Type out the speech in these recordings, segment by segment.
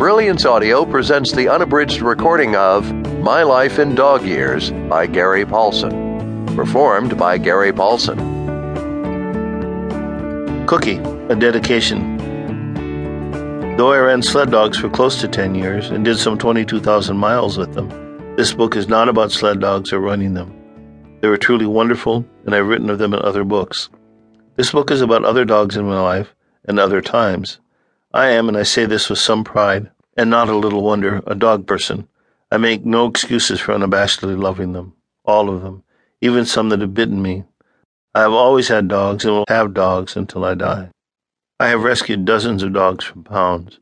Brilliance Audio presents the unabridged recording of My Life in Dog Years by Gary Paulsen. Performed by Gary Paulsen. Cookie, a dedication. Though I ran sled dogs for close to 10 years and did some 22,000 miles with them, this book is not about sled dogs or running them. They were truly wonderful, and I've written of them in other books. This book is about other dogs in my life and other times. I am, and I say this with some pride, and not a little wonder, a dog person. I make no excuses for unabashedly loving them, all of them, even some that have bitten me. I have always had dogs and will have dogs until I die. I have rescued dozens of dogs from pounds.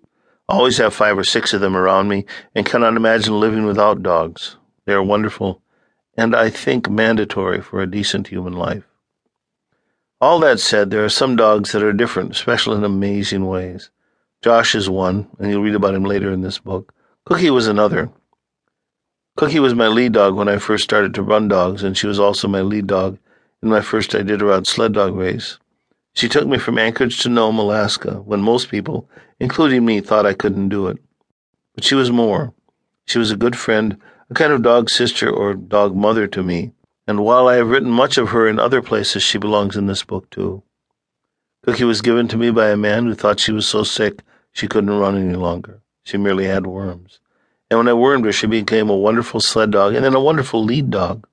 Always have five or six of them around me and cannot imagine living without dogs. They are wonderful and I think mandatory for a decent human life. All that said, there are some dogs that are different, special in amazing ways. Josh is one, and you'll read about him later in this book. Cookie was another. Cookie was my lead dog when I first started to run dogs, and she was also my lead dog in my first Iditarod sled dog race. She took me from Anchorage to Nome, Alaska, when most people, including me, thought I couldn't do it. But she was more. She was a good friend, a kind of dog sister or dog mother to me, and while I have written much of her in other places, she belongs in this book too. Cookie was given to me by a man who thought she was so sick she couldn't run any longer. She merely had worms. And when I wormed her, she became a wonderful sled dog and then a wonderful lead dog.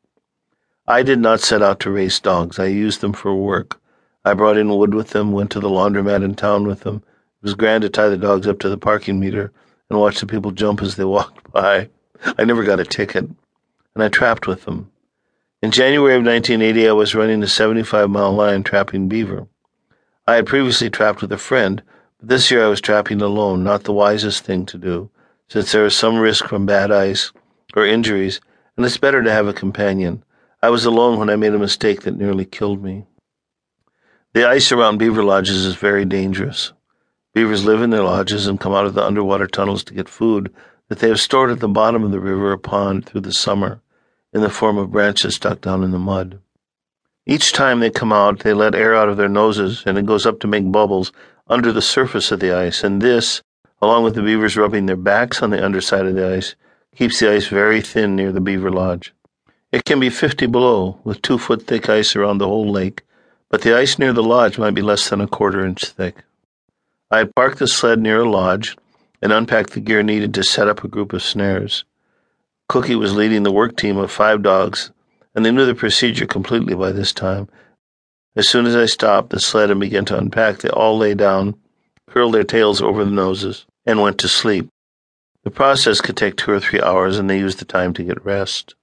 I did not set out to race dogs. I used them for work. I brought in wood with them, went to the laundromat in town with them. It was grand to tie the dogs up to the parking meter and watch the people jump as they walked by. I never got a ticket, and I trapped with them. In January of 1980, I was running the 75 mile line trapping beaver. I had previously trapped with a friend, this year I was trapping alone, not the wisest thing to do, since there is some risk from bad ice or injuries, and it's better to have a companion. I was alone when I made a mistake that nearly killed me. The ice around beaver lodges is very dangerous. Beavers live in their lodges and come out of the underwater tunnels to get food that they have stored at the bottom of the river or pond through the summer in the form of branches stuck down in the mud. Each time they come out, they let air out of their noses and it goes up to make bubbles under the surface of the ice, and this, along with the beavers rubbing their backs on the underside of the ice, keeps the ice very thin near the beaver lodge. It can be 50 below, with two foot thick ice around the whole lake, but the ice near the lodge might be less than a quarter inch thick. I had parked the sled near a lodge and unpacked the gear needed to set up a group of snares. Cookie was leading the work team of five dogs, and they knew the procedure completely by this time, as soon as I stopped the sled and began to unpack, they all lay down, curled their tails over the noses, and went to sleep. The process could take two or three hours, and they used the time to get rest.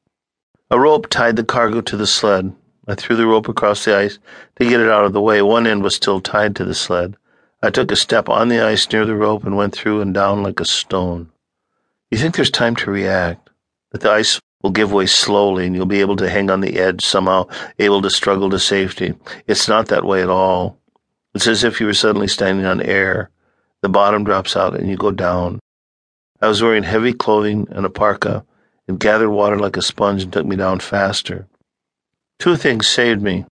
A rope tied the cargo to the sled. I threw the rope across the ice to get it out of the way. One end was still tied to the sled. I took a step on the ice near the rope and went through and down like a stone. You think there's time to react, that the ice will give way slowly and you'll be able to hang on the edge somehow, able to struggle to safety. It's not that way at all. It's as if you were suddenly standing on air. The bottom drops out and you go down. I was wearing heavy clothing and a parka. It gathered water like a sponge and took me down faster. Two things saved me.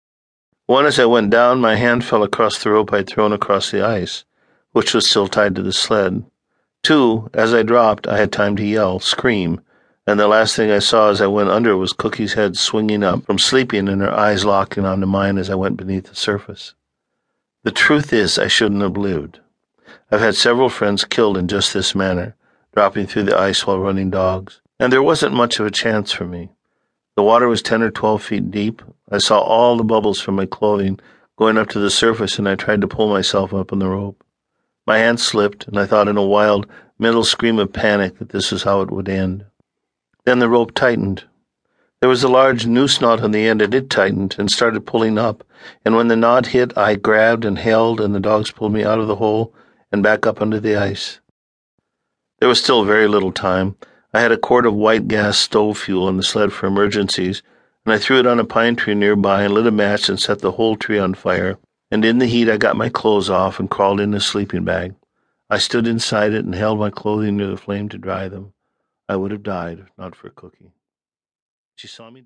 One, as I went down, my hand fell across the rope I'd thrown across the ice, which was still tied to the sled. Two, as I dropped, I had time to yell, scream, and the last thing I saw as I went under was Cookie's head swinging up from sleeping and her eyes locking onto mine as I went beneath the surface. The truth is, I shouldn't have lived. I've had several friends killed in just this manner, dropping through the ice while running dogs, and there wasn't much of a chance for me. The water was ten or twelve feet deep. I saw all the bubbles from my clothing going up to the surface, and I tried to pull myself up on the rope. My hand slipped, and I thought in a wild, mental scream of panic that this was how it would end. Then the rope tightened. There was a large noose knot on the end, and it tightened and started pulling up. And when the knot hit, I grabbed and held, and the dogs pulled me out of the hole and back up under the ice. There was still very little time. I had a quart of white gas stove fuel in the sled for emergencies, and I threw it on a pine tree nearby and lit a match and set the whole tree on fire. And in the heat, I got my clothes off and crawled in a sleeping bag. I stood inside it and held my clothing near the flame to dry them. I would have died not for a Cookie. She saw me.